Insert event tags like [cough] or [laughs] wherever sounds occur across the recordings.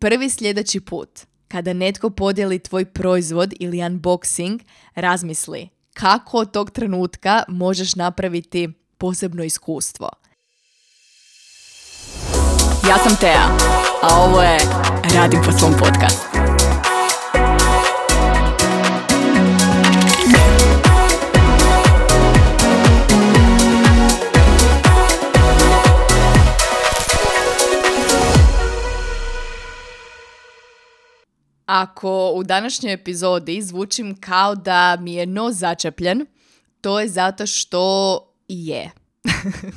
prvi sljedeći put kada netko podijeli tvoj proizvod ili unboxing, razmisli kako od tog trenutka možeš napraviti posebno iskustvo. Ja sam Tea, a ovo je Radim po svom podcastu. Ako u današnjoj epizodi zvučim kao da mi je nos začepljen, to je zato što je.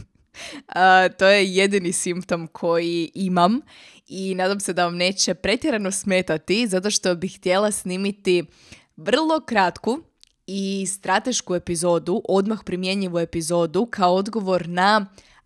[laughs] to je jedini simptom koji imam i nadam se da vam neće pretjerano smetati zato što bih htjela snimiti vrlo kratku i stratešku epizodu, odmah primjenjivu epizodu kao odgovor na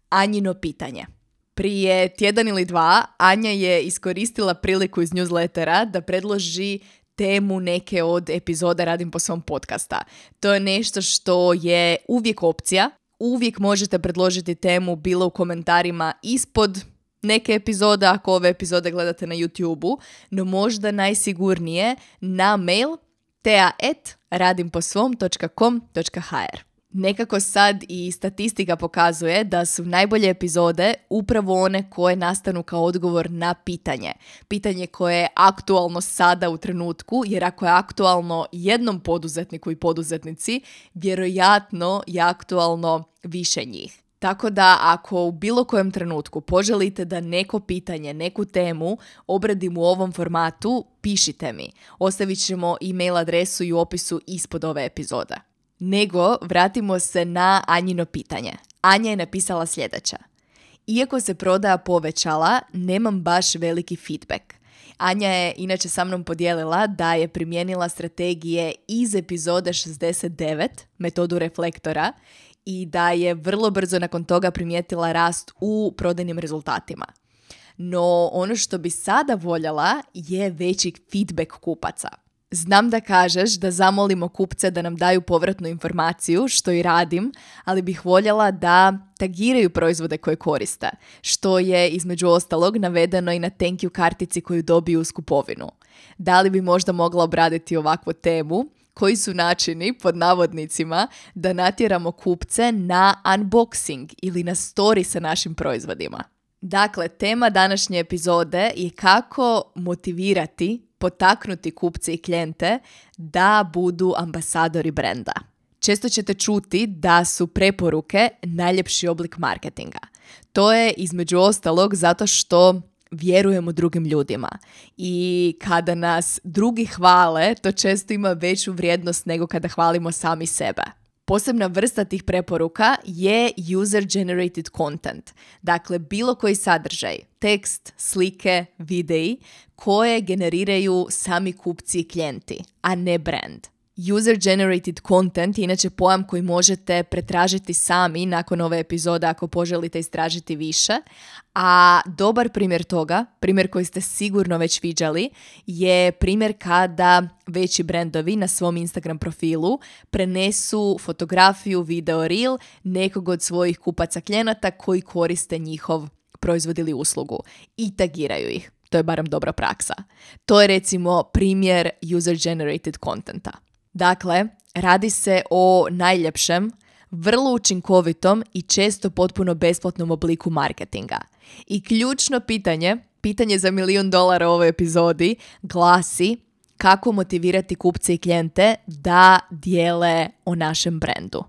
Anjino pitanje. Prije tjedan ili dva Anja je iskoristila priliku iz newslettera da predloži temu neke od epizoda Radim po svom podcasta. To je nešto što je uvijek opcija. Uvijek možete predložiti temu bilo u komentarima ispod neke epizode ako ove epizode gledate na YouTube-u, no možda najsigurnije na mail tea.radimposvom.com.hr nekako sad i statistika pokazuje da su najbolje epizode upravo one koje nastanu kao odgovor na pitanje. Pitanje koje je aktualno sada u trenutku, jer ako je aktualno jednom poduzetniku i poduzetnici, vjerojatno je aktualno više njih. Tako da ako u bilo kojem trenutku poželite da neko pitanje, neku temu obradim u ovom formatu, pišite mi. Ostavit ćemo e-mail adresu i u opisu ispod ove epizode. Nego vratimo se na Anjino pitanje. Anja je napisala sljedeća. Iako se prodaja povećala, nemam baš veliki feedback. Anja je inače sa mnom podijelila da je primijenila strategije iz epizode 69, metodu reflektora, i da je vrlo brzo nakon toga primijetila rast u prodajnim rezultatima. No ono što bi sada voljela je veći feedback kupaca. Znam da kažeš da zamolimo kupce da nam daju povratnu informaciju, što i radim, ali bih voljela da tagiraju proizvode koje koriste, što je između ostalog navedeno i na thank you kartici koju dobiju uz kupovinu. Da li bi možda mogla obraditi ovakvu temu? Koji su načini, pod navodnicima, da natjeramo kupce na unboxing ili na story sa našim proizvodima? Dakle, tema današnje epizode je kako motivirati potaknuti kupce i klijente da budu ambasadori brenda. Često ćete čuti da su preporuke najljepši oblik marketinga. To je između ostalog zato što vjerujemo drugim ljudima i kada nas drugi hvale, to često ima veću vrijednost nego kada hvalimo sami sebe. Posebna vrsta tih preporuka je user-generated content. Dakle, bilo koji sadržaj, tekst, slike, videi koje generiraju sami kupci i klijenti, a ne brand. User-generated content je inače pojam koji možete pretražiti sami nakon ove epizode ako poželite istražiti više, a dobar primjer toga, primjer koji ste sigurno već viđali, je primjer kada veći brendovi na svom Instagram profilu prenesu fotografiju, video, reel nekog od svojih kupaca klijenata koji koriste njihov proizvod ili uslugu i tagiraju ih. To je barem dobra praksa. To je recimo primjer user-generated contenta. Dakle, radi se o najljepšem, vrlo učinkovitom i često potpuno besplatnom obliku marketinga. I ključno pitanje, pitanje za milijun dolara u ovoj epizodi, glasi kako motivirati kupce i klijente da dijele o našem brendu.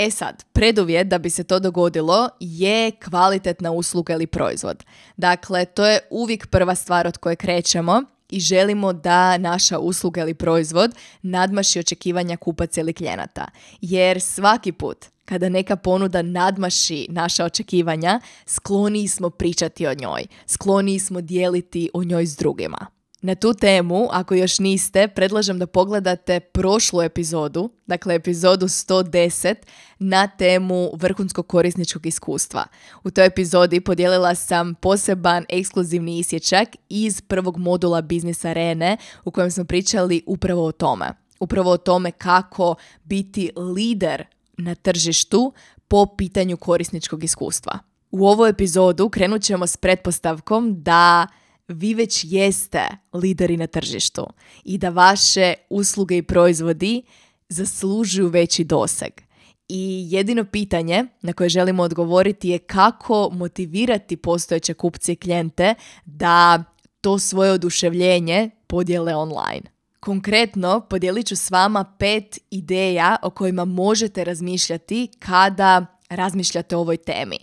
E sad, preduvjet da bi se to dogodilo je kvalitetna usluga ili proizvod. Dakle, to je uvijek prva stvar od koje krećemo i želimo da naša usluga ili proizvod nadmaši očekivanja kupaca ili klijenata. Jer svaki put kada neka ponuda nadmaši naša očekivanja, skloniji smo pričati o njoj, skloniji smo dijeliti o njoj s drugima. Na tu temu, ako još niste, predlažem da pogledate prošlu epizodu, dakle epizodu 110, na temu vrhunskog korisničkog iskustva. U toj epizodi podijelila sam poseban ekskluzivni isječak iz prvog modula Biznis Arene u kojem smo pričali upravo o tome. Upravo o tome kako biti lider na tržištu po pitanju korisničkog iskustva. U ovu epizodu krenut ćemo s pretpostavkom da vi već jeste lideri na tržištu i da vaše usluge i proizvodi zaslužuju veći doseg. I jedino pitanje na koje želimo odgovoriti je kako motivirati postojeće kupce i klijente da to svoje oduševljenje podijele online. Konkretno, podijelit ću s vama pet ideja o kojima možete razmišljati kada razmišljate o ovoj temi.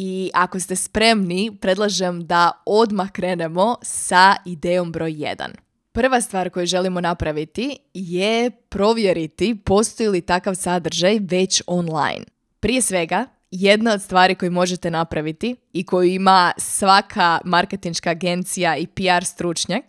I ako ste spremni, predlažem da odmah krenemo sa idejom broj 1. Prva stvar koju želimo napraviti je provjeriti postoji li takav sadržaj već online. Prije svega, jedna od stvari koju možete napraviti i koju ima svaka marketinška agencija i PR stručnjak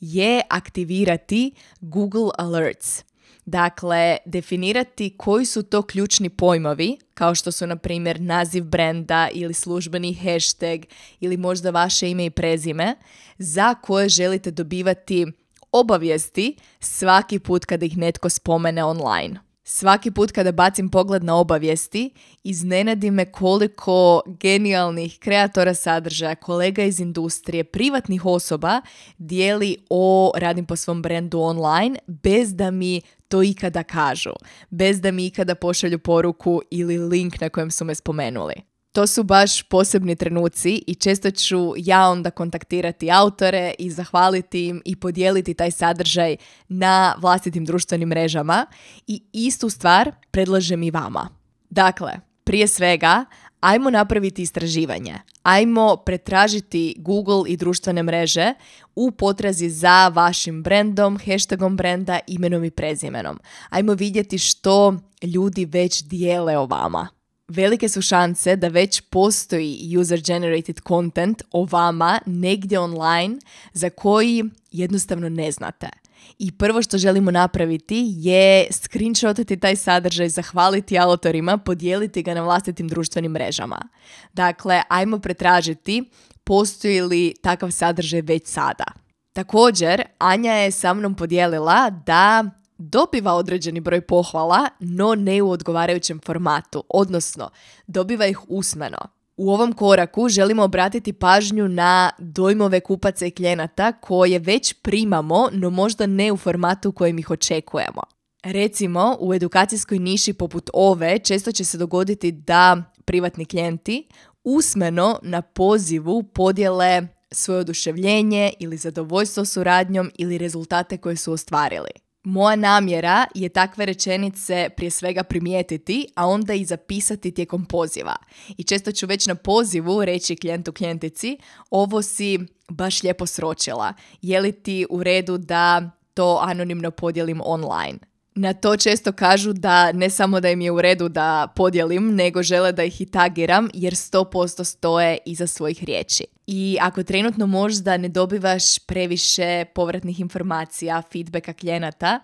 je aktivirati Google Alerts. Dakle, definirati koji su to ključni pojmovi, kao što su, na primjer, naziv brenda ili službeni hashtag ili možda vaše ime i prezime, za koje želite dobivati obavijesti svaki put kada ih netko spomene online. Svaki put kada bacim pogled na obavijesti, iznenadi me koliko genijalnih kreatora sadržaja, kolega iz industrije, privatnih osoba dijeli o radim po svom brendu online bez da mi to ikada kažu, bez da mi ikada pošalju poruku ili link na kojem su me spomenuli. To su baš posebni trenuci i često ću ja onda kontaktirati autore i zahvaliti im i podijeliti taj sadržaj na vlastitim društvenim mrežama i istu stvar predlažem i vama. Dakle, prije svega, ajmo napraviti istraživanje. Ajmo pretražiti Google i društvene mreže u potrazi za vašim brendom, hashtagom brenda, imenom i prezimenom. Ajmo vidjeti što ljudi već dijele o vama velike su šanse da već postoji user-generated content o vama negdje online za koji jednostavno ne znate. I prvo što želimo napraviti je screenshotati taj sadržaj, zahvaliti autorima, podijeliti ga na vlastitim društvenim mrežama. Dakle, ajmo pretražiti postoji li takav sadržaj već sada. Također, Anja je sa mnom podijelila da dobiva određeni broj pohvala, no ne u odgovarajućem formatu, odnosno dobiva ih usmeno. U ovom koraku želimo obratiti pažnju na dojmove kupaca i klijenata koje već primamo, no možda ne u formatu u kojem ih očekujemo. Recimo, u edukacijskoj niši poput ove često će se dogoditi da privatni klijenti usmeno na pozivu podjele svoje oduševljenje ili zadovoljstvo suradnjom ili rezultate koje su ostvarili. Moja namjera je takve rečenice prije svega primijetiti, a onda i zapisati tijekom poziva. I često ću već na pozivu reći klijentu klijentici, ovo si baš lijepo sročila. Je li ti u redu da to anonimno podijelim online? Na to često kažu da ne samo da im je u redu da podijelim, nego žele da ih i tagiram jer 100% stoje iza svojih riječi. I ako trenutno možda ne dobivaš previše povratnih informacija, feedbacka klijenata,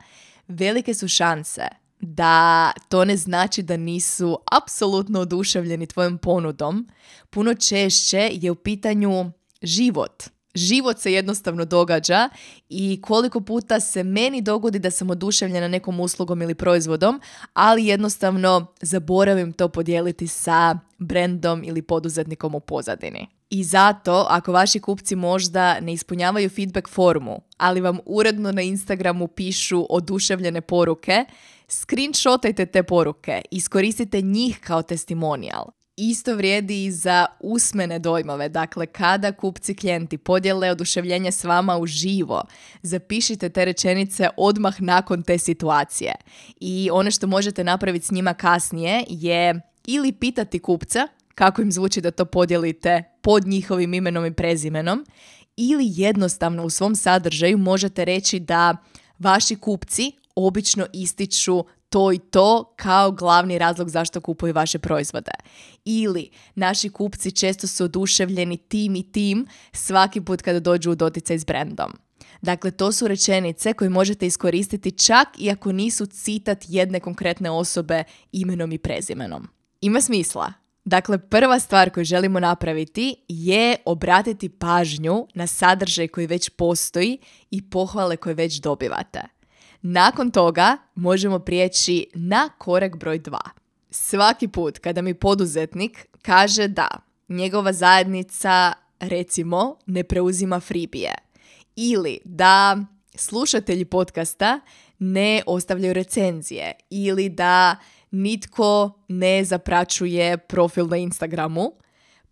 velike su šanse da to ne znači da nisu apsolutno oduševljeni tvojom ponudom. Puno češće je u pitanju život život se jednostavno događa i koliko puta se meni dogodi da sam oduševljena nekom uslugom ili proizvodom, ali jednostavno zaboravim to podijeliti sa brendom ili poduzetnikom u pozadini. I zato, ako vaši kupci možda ne ispunjavaju feedback formu, ali vam uredno na Instagramu pišu oduševljene poruke, screenshotajte te poruke, iskoristite njih kao testimonijal. Isto vrijedi i za usmene dojmove, dakle kada kupci klijenti podijele oduševljenje s vama u živo, zapišite te rečenice odmah nakon te situacije. I ono što možete napraviti s njima kasnije je ili pitati kupca kako im zvuči da to podijelite pod njihovim imenom i prezimenom, ili jednostavno u svom sadržaju možete reći da vaši kupci obično ističu to i to kao glavni razlog zašto kupuju vaše proizvode. Ili naši kupci često su oduševljeni tim i tim svaki put kada dođu u doticaj s brendom. Dakle, to su rečenice koje možete iskoristiti čak i ako nisu citat jedne konkretne osobe imenom i prezimenom. Ima smisla. Dakle, prva stvar koju želimo napraviti je obratiti pažnju na sadržaj koji već postoji i pohvale koje već dobivate. Nakon toga možemo prijeći na korak broj 2. Svaki put kada mi poduzetnik kaže da njegova zajednica recimo, ne preuzima fribije. Ili da slušatelji podcasta ne ostavljaju recenzije. Ili da nitko ne zapraćuje profil na Instagramu.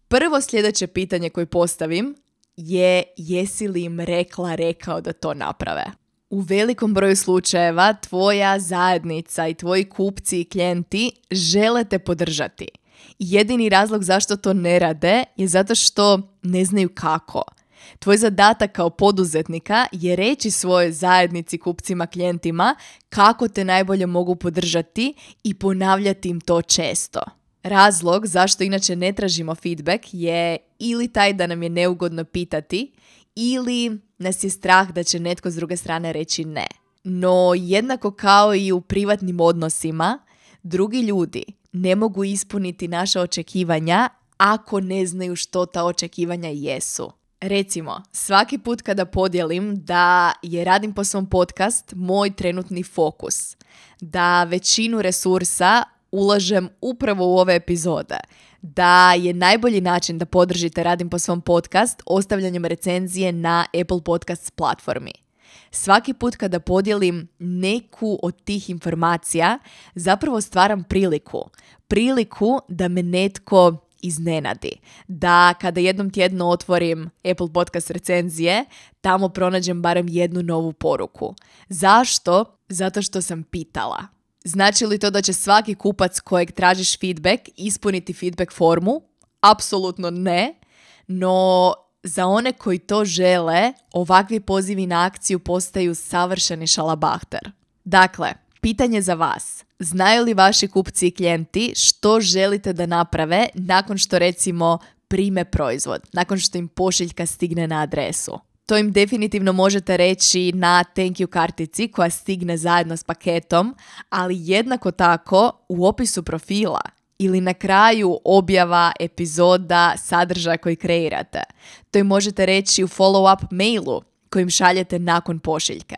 Prvo sljedeće pitanje koje postavim je jesi li im rekla, rekao da to naprave. U velikom broju slučajeva tvoja zajednica i tvoji kupci i klijenti žele te podržati. Jedini razlog zašto to ne rade je zato što ne znaju kako. Tvoj zadatak kao poduzetnika je reći svojoj zajednici, kupcima, klijentima kako te najbolje mogu podržati i ponavljati im to često. Razlog zašto inače ne tražimo feedback je ili taj da nam je neugodno pitati ili nas je strah da će netko s druge strane reći ne. No jednako kao i u privatnim odnosima, drugi ljudi ne mogu ispuniti naša očekivanja ako ne znaju što ta očekivanja jesu. Recimo, svaki put kada podijelim da je Radim po svom podcast moj trenutni fokus, da većinu resursa ulažem upravo u ove epizode, da je najbolji način da podržite Radim po svom podcast ostavljanjem recenzije na Apple Podcast platformi. Svaki put kada podijelim neku od tih informacija, zapravo stvaram priliku. Priliku da me netko iznenadi. Da kada jednom tjedno otvorim Apple Podcast recenzije, tamo pronađem barem jednu novu poruku. Zašto? Zato što sam pitala. Znači li to da će svaki kupac kojeg tražiš feedback ispuniti feedback formu? Apsolutno ne, no za one koji to žele, ovakvi pozivi na akciju postaju savršeni šalabahter. Dakle, pitanje za vas. Znaju li vaši kupci i klijenti što želite da naprave nakon što recimo prime proizvod, nakon što im pošiljka stigne na adresu? To im definitivno možete reći na thank you kartici koja stigne zajedno s paketom, ali jednako tako u opisu profila ili na kraju objava epizoda sadržaja koji kreirate. To im možete reći u follow-up mailu kojim šaljete nakon pošiljka.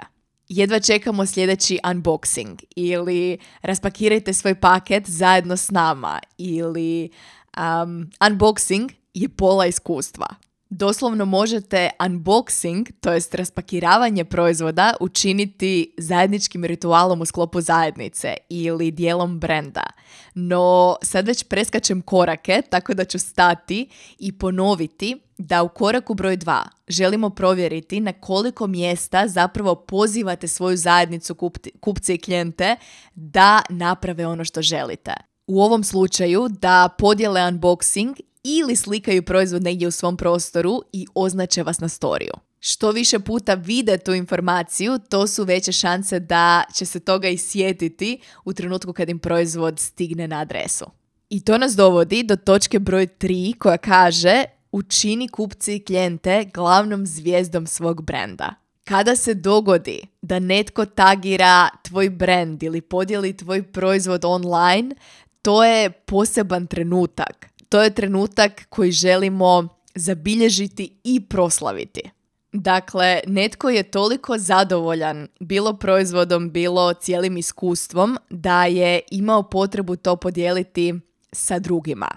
Jedva čekamo sljedeći unboxing ili raspakirajte svoj paket zajedno s nama ili um, unboxing je pola iskustva doslovno možete unboxing, to jest raspakiravanje proizvoda, učiniti zajedničkim ritualom u sklopu zajednice ili dijelom brenda. No, sad već preskačem korake, tako da ću stati i ponoviti da u koraku broj 2 želimo provjeriti na koliko mjesta zapravo pozivate svoju zajednicu kupce i klijente da naprave ono što želite. U ovom slučaju da podijele unboxing ili slikaju proizvod negdje u svom prostoru i označe vas na storiju. Što više puta vide tu informaciju, to su veće šanse da će se toga isjetiti u trenutku kad im proizvod stigne na adresu. I to nas dovodi do točke broj 3 koja kaže učini kupci i klijente glavnom zvijezdom svog brenda. Kada se dogodi da netko tagira tvoj brand ili podijeli tvoj proizvod online, to je poseban trenutak to je trenutak koji želimo zabilježiti i proslaviti. Dakle, netko je toliko zadovoljan bilo proizvodom, bilo cijelim iskustvom da je imao potrebu to podijeliti sa drugima.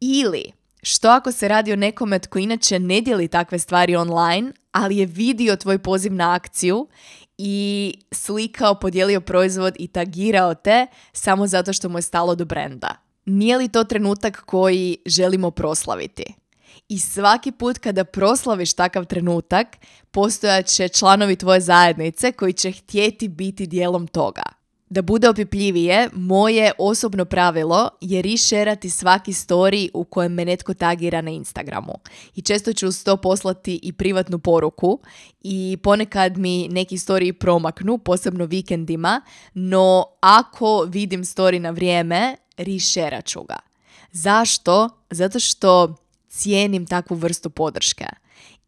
Ili, što ako se radi o nekome tko inače ne dijeli takve stvari online, ali je vidio tvoj poziv na akciju i slikao, podijelio proizvod i tagirao te samo zato što mu je stalo do brenda. Nije li to trenutak koji želimo proslaviti? I svaki put kada proslaviš takav trenutak, postojat će članovi tvoje zajednice koji će htjeti biti dijelom toga. Da bude opipljivije, moje osobno pravilo je rešerati svaki story u kojem me netko tagira na Instagramu. I često ću uz to poslati i privatnu poruku i ponekad mi neki story promaknu, posebno vikendima, no ako vidim story na vrijeme, rešerat ću ga. Zašto? Zato što cijenim takvu vrstu podrške.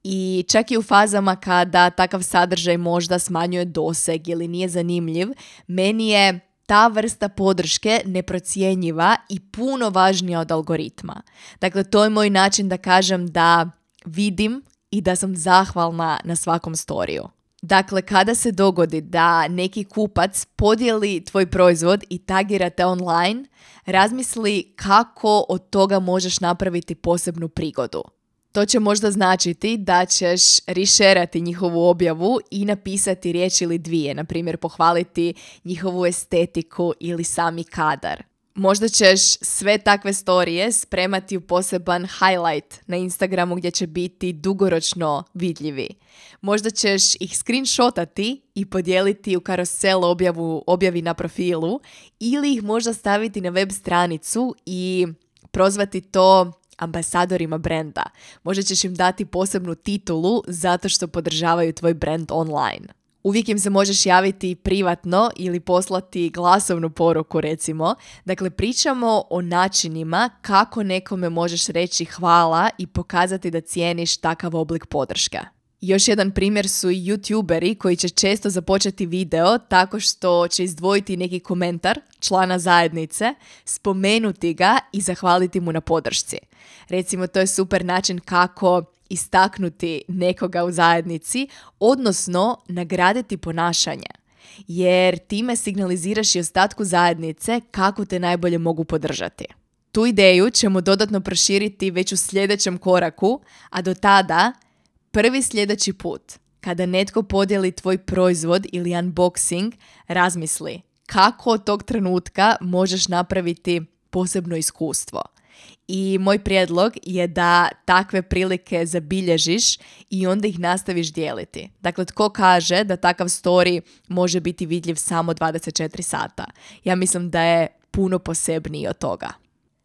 I čak i u fazama kada takav sadržaj možda smanjuje doseg ili nije zanimljiv, meni je ta vrsta podrške neprocjenjiva i puno važnija od algoritma. Dakle, to je moj način da kažem da vidim i da sam zahvalna na svakom storiju. Dakle, kada se dogodi da neki kupac podijeli tvoj proizvod i tagira te online, razmisli kako od toga možeš napraviti posebnu prigodu. To će možda značiti da ćeš rišerati njihovu objavu i napisati riječ ili dvije, na primjer pohvaliti njihovu estetiku ili sami kadar. Možda ćeš sve takve storije spremati u poseban highlight na Instagramu gdje će biti dugoročno vidljivi. Možda ćeš ih screenshotati i podijeliti u karosel objavu, objavi na profilu ili ih možda staviti na web stranicu i prozvati to ambasadorima brenda. Možda ćeš im dati posebnu titulu zato što podržavaju tvoj brand online. Uvijek im se možeš javiti privatno ili poslati glasovnu poruku recimo. Dakle, pričamo o načinima kako nekome možeš reći hvala i pokazati da cijeniš takav oblik podrške. Još jedan primjer su i youtuberi koji će često započeti video tako što će izdvojiti neki komentar člana zajednice, spomenuti ga i zahvaliti mu na podršci. Recimo, to je super način kako istaknuti nekoga u zajednici, odnosno nagraditi ponašanje. Jer time signaliziraš i ostatku zajednice kako te najbolje mogu podržati. Tu ideju ćemo dodatno proširiti već u sljedećem koraku, a do tada prvi sljedeći put kada netko podijeli tvoj proizvod ili unboxing, razmisli kako od tog trenutka možeš napraviti posebno iskustvo. I moj prijedlog je da takve prilike zabilježiš i onda ih nastaviš dijeliti. Dakle, tko kaže da takav story može biti vidljiv samo 24 sata? Ja mislim da je puno posebniji od toga.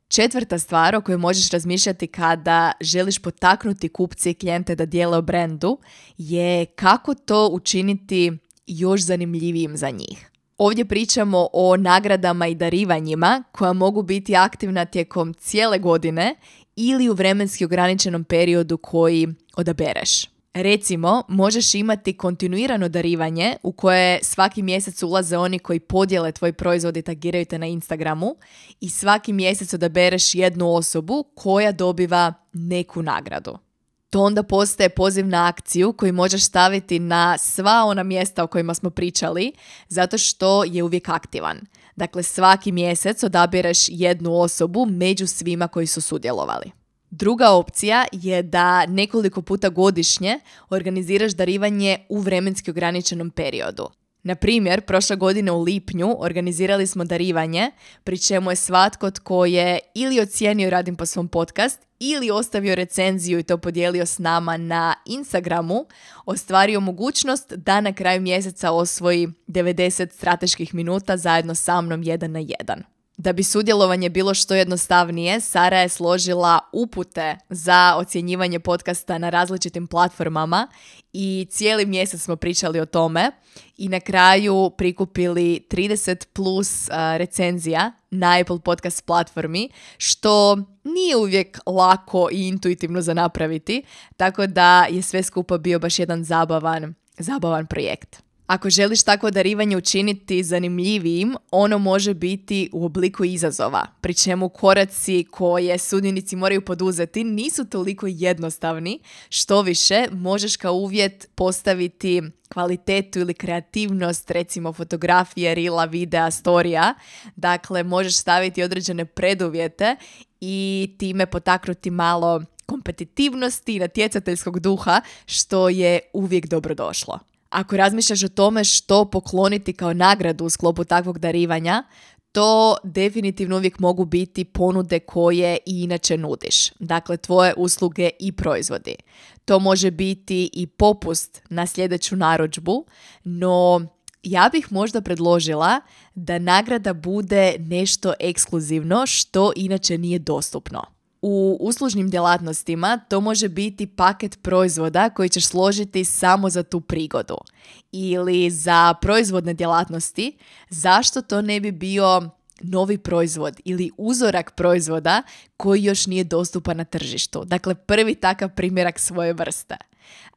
Četvrta stvar o kojoj možeš razmišljati kada želiš potaknuti kupce i klijente da dijele o brendu je kako to učiniti još zanimljivijim za njih. Ovdje pričamo o nagradama i darivanjima koja mogu biti aktivna tijekom cijele godine ili u vremenski ograničenom periodu koji odabereš. Recimo, možeš imati kontinuirano darivanje u koje svaki mjesec ulaze oni koji podijele tvoj proizvod i tagiraju te na Instagramu i svaki mjesec odabereš jednu osobu koja dobiva neku nagradu to onda postaje poziv na akciju koji možeš staviti na sva ona mjesta o kojima smo pričali, zato što je uvijek aktivan. Dakle, svaki mjesec odabireš jednu osobu među svima koji su sudjelovali. Druga opcija je da nekoliko puta godišnje organiziraš darivanje u vremenski ograničenom periodu. Na primjer, prošle godine u lipnju organizirali smo darivanje, pri čemu je svatko tko je ili ocijenio Radim po svom podcast ili ostavio recenziju i to podijelio s nama na Instagramu, ostvario mogućnost da na kraju mjeseca osvoji 90 strateških minuta zajedno sa mnom jedan na jedan. Da bi sudjelovanje bilo što jednostavnije, Sara je složila upute za ocjenjivanje podcasta na različitim platformama i cijeli mjesec smo pričali o tome i na kraju prikupili 30 plus recenzija na Apple Podcast platformi, što nije uvijek lako i intuitivno za napraviti, tako da je sve skupo bio baš jedan zabavan, zabavan projekt. Ako želiš takvo darivanje učiniti zanimljivijim, ono može biti u obliku izazova, pri čemu koraci koje sudjenici moraju poduzeti nisu toliko jednostavni, što više možeš kao uvjet postaviti kvalitetu ili kreativnost, recimo fotografije, rila, videa, storija. Dakle, možeš staviti određene preduvjete i time potaknuti malo kompetitivnosti i natjecateljskog duha, što je uvijek dobro došlo. Ako razmišljaš o tome što pokloniti kao nagradu u sklopu takvog darivanja, to definitivno uvijek mogu biti ponude koje i inače nudiš. Dakle, tvoje usluge i proizvodi. To može biti i popust na sljedeću narudžbu, no ja bih možda predložila da nagrada bude nešto ekskluzivno što inače nije dostupno. U uslužnim djelatnostima to može biti paket proizvoda koji ćeš složiti samo za tu prigodu. Ili za proizvodne djelatnosti, zašto to ne bi bio novi proizvod ili uzorak proizvoda koji još nije dostupan na tržištu. Dakle, prvi takav primjerak svoje vrste.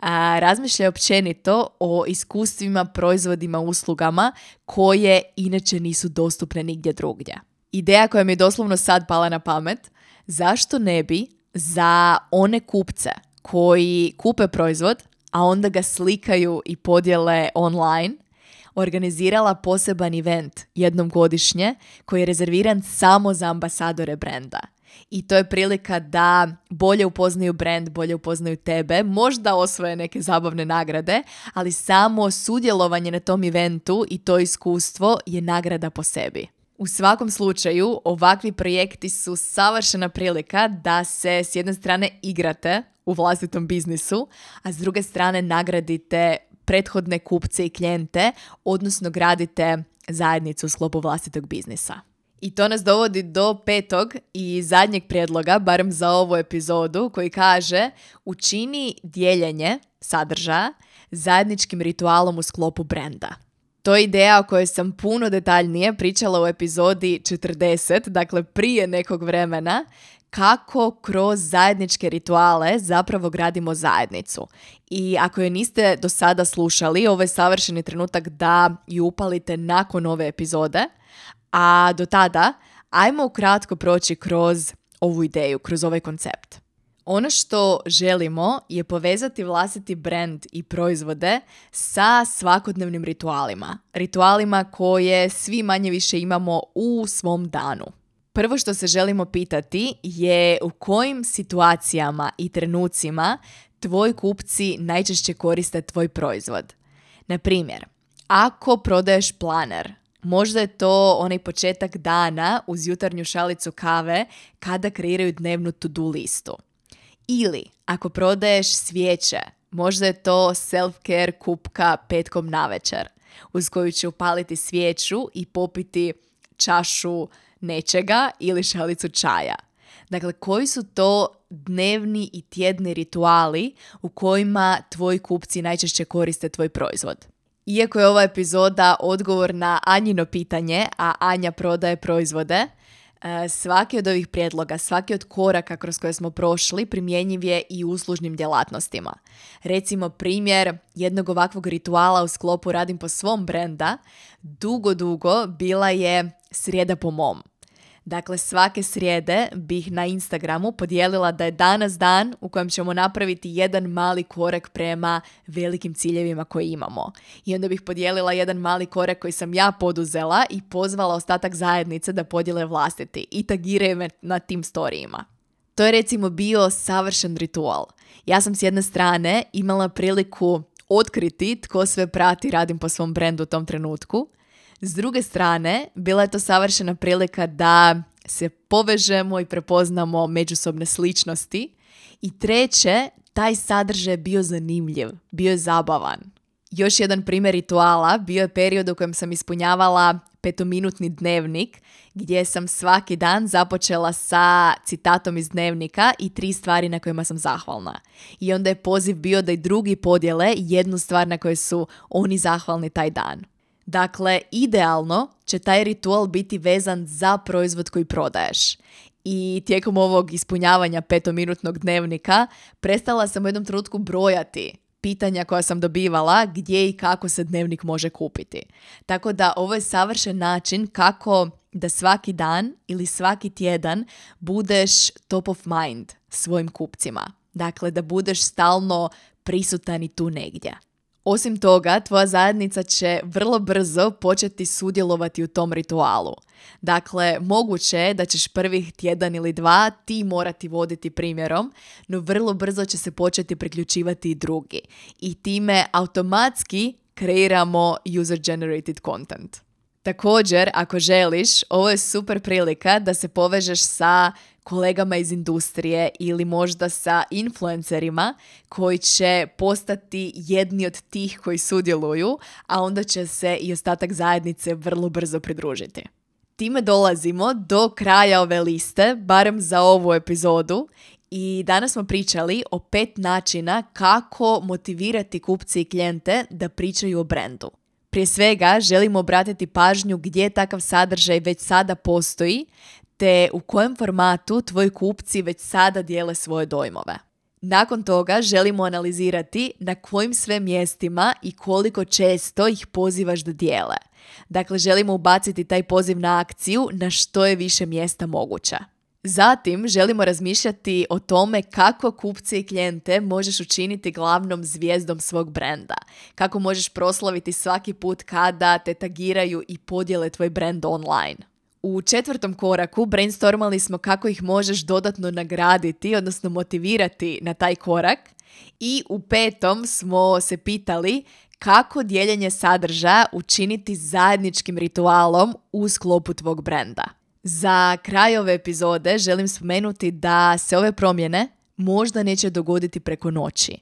A, razmišljaj općenito o iskustvima, proizvodima, uslugama koje inače nisu dostupne nigdje drugdje. Ideja koja mi je doslovno sad pala na pamet zašto ne bi za one kupce koji kupe proizvod, a onda ga slikaju i podjele online, organizirala poseban event jednom godišnje koji je rezerviran samo za ambasadore brenda. i to je prilika da bolje upoznaju brand, bolje upoznaju tebe, možda osvoje neke zabavne nagrade, ali samo sudjelovanje na tom eventu i to iskustvo je nagrada po sebi. U svakom slučaju, ovakvi projekti su savršena prilika da se s jedne strane igrate u vlastitom biznisu, a s druge strane nagradite prethodne kupce i klijente, odnosno gradite zajednicu u sklopu vlastitog biznisa. I to nas dovodi do petog i zadnjeg prijedloga, barem za ovu epizodu, koji kaže učini dijeljenje sadržaja zajedničkim ritualom u sklopu brenda. To je ideja o kojoj sam puno detaljnije pričala u epizodi 40, dakle prije nekog vremena, kako kroz zajedničke rituale zapravo gradimo zajednicu. I ako je niste do sada slušali, ovo je savršeni trenutak da ju upalite nakon ove epizode, a do tada ajmo ukratko proći kroz ovu ideju, kroz ovaj koncept. Ono što želimo je povezati vlastiti brand i proizvode sa svakodnevnim ritualima. Ritualima koje svi manje više imamo u svom danu. Prvo što se želimo pitati je u kojim situacijama i trenucima tvoji kupci najčešće koriste tvoj proizvod. Na primjer, ako prodaješ planer, možda je to onaj početak dana uz jutarnju šalicu kave kada kreiraju dnevnu to-do listu. Ili ako prodaješ svijeće, možda je to self-care kupka petkom navečer uz koju će upaliti svijeću i popiti čašu nečega ili šalicu čaja. Dakle, koji su to dnevni i tjedni rituali u kojima tvoji kupci najčešće koriste tvoj proizvod? Iako je ova epizoda odgovor na Anjino pitanje, a Anja prodaje proizvode, svaki od ovih prijedloga, svaki od koraka kroz koje smo prošli primjenjiv je i u uslužnim djelatnostima. Recimo primjer jednog ovakvog rituala u sklopu Radim po svom brenda, dugo, dugo bila je srijeda po mom. Dakle, svake srijede bih na Instagramu podijelila da je danas dan u kojem ćemo napraviti jedan mali korak prema velikim ciljevima koje imamo. I onda bih podijelila jedan mali korak koji sam ja poduzela i pozvala ostatak zajednice da podijele vlastiti i tagiraju me na tim storijima. To je recimo bio savršen ritual. Ja sam s jedne strane imala priliku otkriti tko sve prati radim po svom brendu u tom trenutku, s druge strane, bila je to savršena prilika da se povežemo i prepoznamo međusobne sličnosti. I treće, taj sadržaj je bio zanimljiv, bio je zabavan. Još jedan primjer rituala bio je period u kojem sam ispunjavala petominutni dnevnik gdje sam svaki dan započela sa citatom iz dnevnika i tri stvari na kojima sam zahvalna. I onda je poziv bio da i drugi podjele jednu stvar na kojoj su oni zahvalni taj dan. Dakle, idealno će taj ritual biti vezan za proizvod koji prodaješ. I tijekom ovog ispunjavanja petominutnog dnevnika prestala sam u jednom trenutku brojati pitanja koja sam dobivala gdje i kako se dnevnik može kupiti. Tako da ovo je savršen način kako da svaki dan ili svaki tjedan budeš top of mind svojim kupcima. Dakle, da budeš stalno prisutan i tu negdje. Osim toga, tvoja zajednica će vrlo brzo početi sudjelovati u tom ritualu. Dakle, moguće je da ćeš prvih tjedan ili dva ti morati voditi primjerom, no vrlo brzo će se početi priključivati i drugi. I time automatski kreiramo user-generated content. Također, ako želiš, ovo je super prilika da se povežeš sa kolegama iz industrije ili možda sa influencerima koji će postati jedni od tih koji sudjeluju, a onda će se i ostatak zajednice vrlo brzo pridružiti. Time dolazimo do kraja ove liste, barem za ovu epizodu, i danas smo pričali o pet načina kako motivirati kupce i klijente da pričaju o brendu. Prije svega želimo obratiti pažnju gdje takav sadržaj već sada postoji, te u kojem formatu tvoji kupci već sada dijele svoje dojmove. Nakon toga želimo analizirati na kojim sve mjestima i koliko često ih pozivaš da dijele. Dakle, želimo ubaciti taj poziv na akciju na što je više mjesta moguće. Zatim želimo razmišljati o tome kako kupce i klijente možeš učiniti glavnom zvijezdom svog brenda. Kako možeš proslaviti svaki put kada te tagiraju i podijele tvoj brand online. U četvrtom koraku brainstormali smo kako ih možeš dodatno nagraditi, odnosno motivirati na taj korak. I u petom smo se pitali kako dijeljenje sadržaja učiniti zajedničkim ritualom u sklopu tvog brenda. Za kraj ove epizode želim spomenuti da se ove promjene možda neće dogoditi preko noći,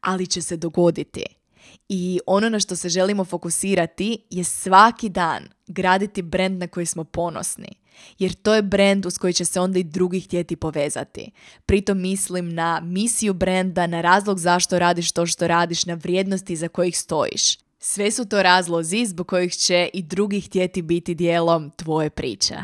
ali će se dogoditi. I ono na što se želimo fokusirati je svaki dan graditi brand na koji smo ponosni. Jer to je brand uz koji će se onda i drugi htjeti povezati. Pritom mislim na misiju brenda, na razlog zašto radiš to što radiš, na vrijednosti za kojih stojiš. Sve su to razlozi zbog kojih će i drugi htjeti biti dijelom tvoje priče.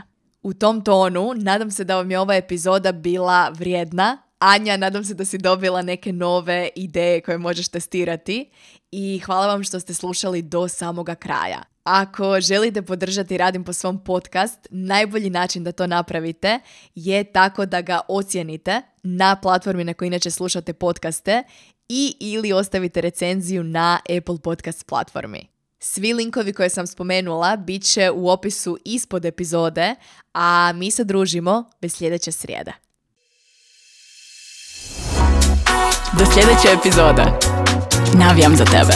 U tom tonu, nadam se da vam je ova epizoda bila vrijedna. Anja, nadam se da si dobila neke nove ideje koje možeš testirati i hvala vam što ste slušali do samoga kraja. Ako želite podržati Radim po svom podcast, najbolji način da to napravite je tako da ga ocijenite na platformi na kojoj inače slušate podcaste i ili ostavite recenziju na Apple Podcast platformi. Svi linkovi koje sam spomenula bit će u opisu ispod epizode, a mi se družimo bez sljedeće srijede. Do sljedeće epizode. Navijam za tebe.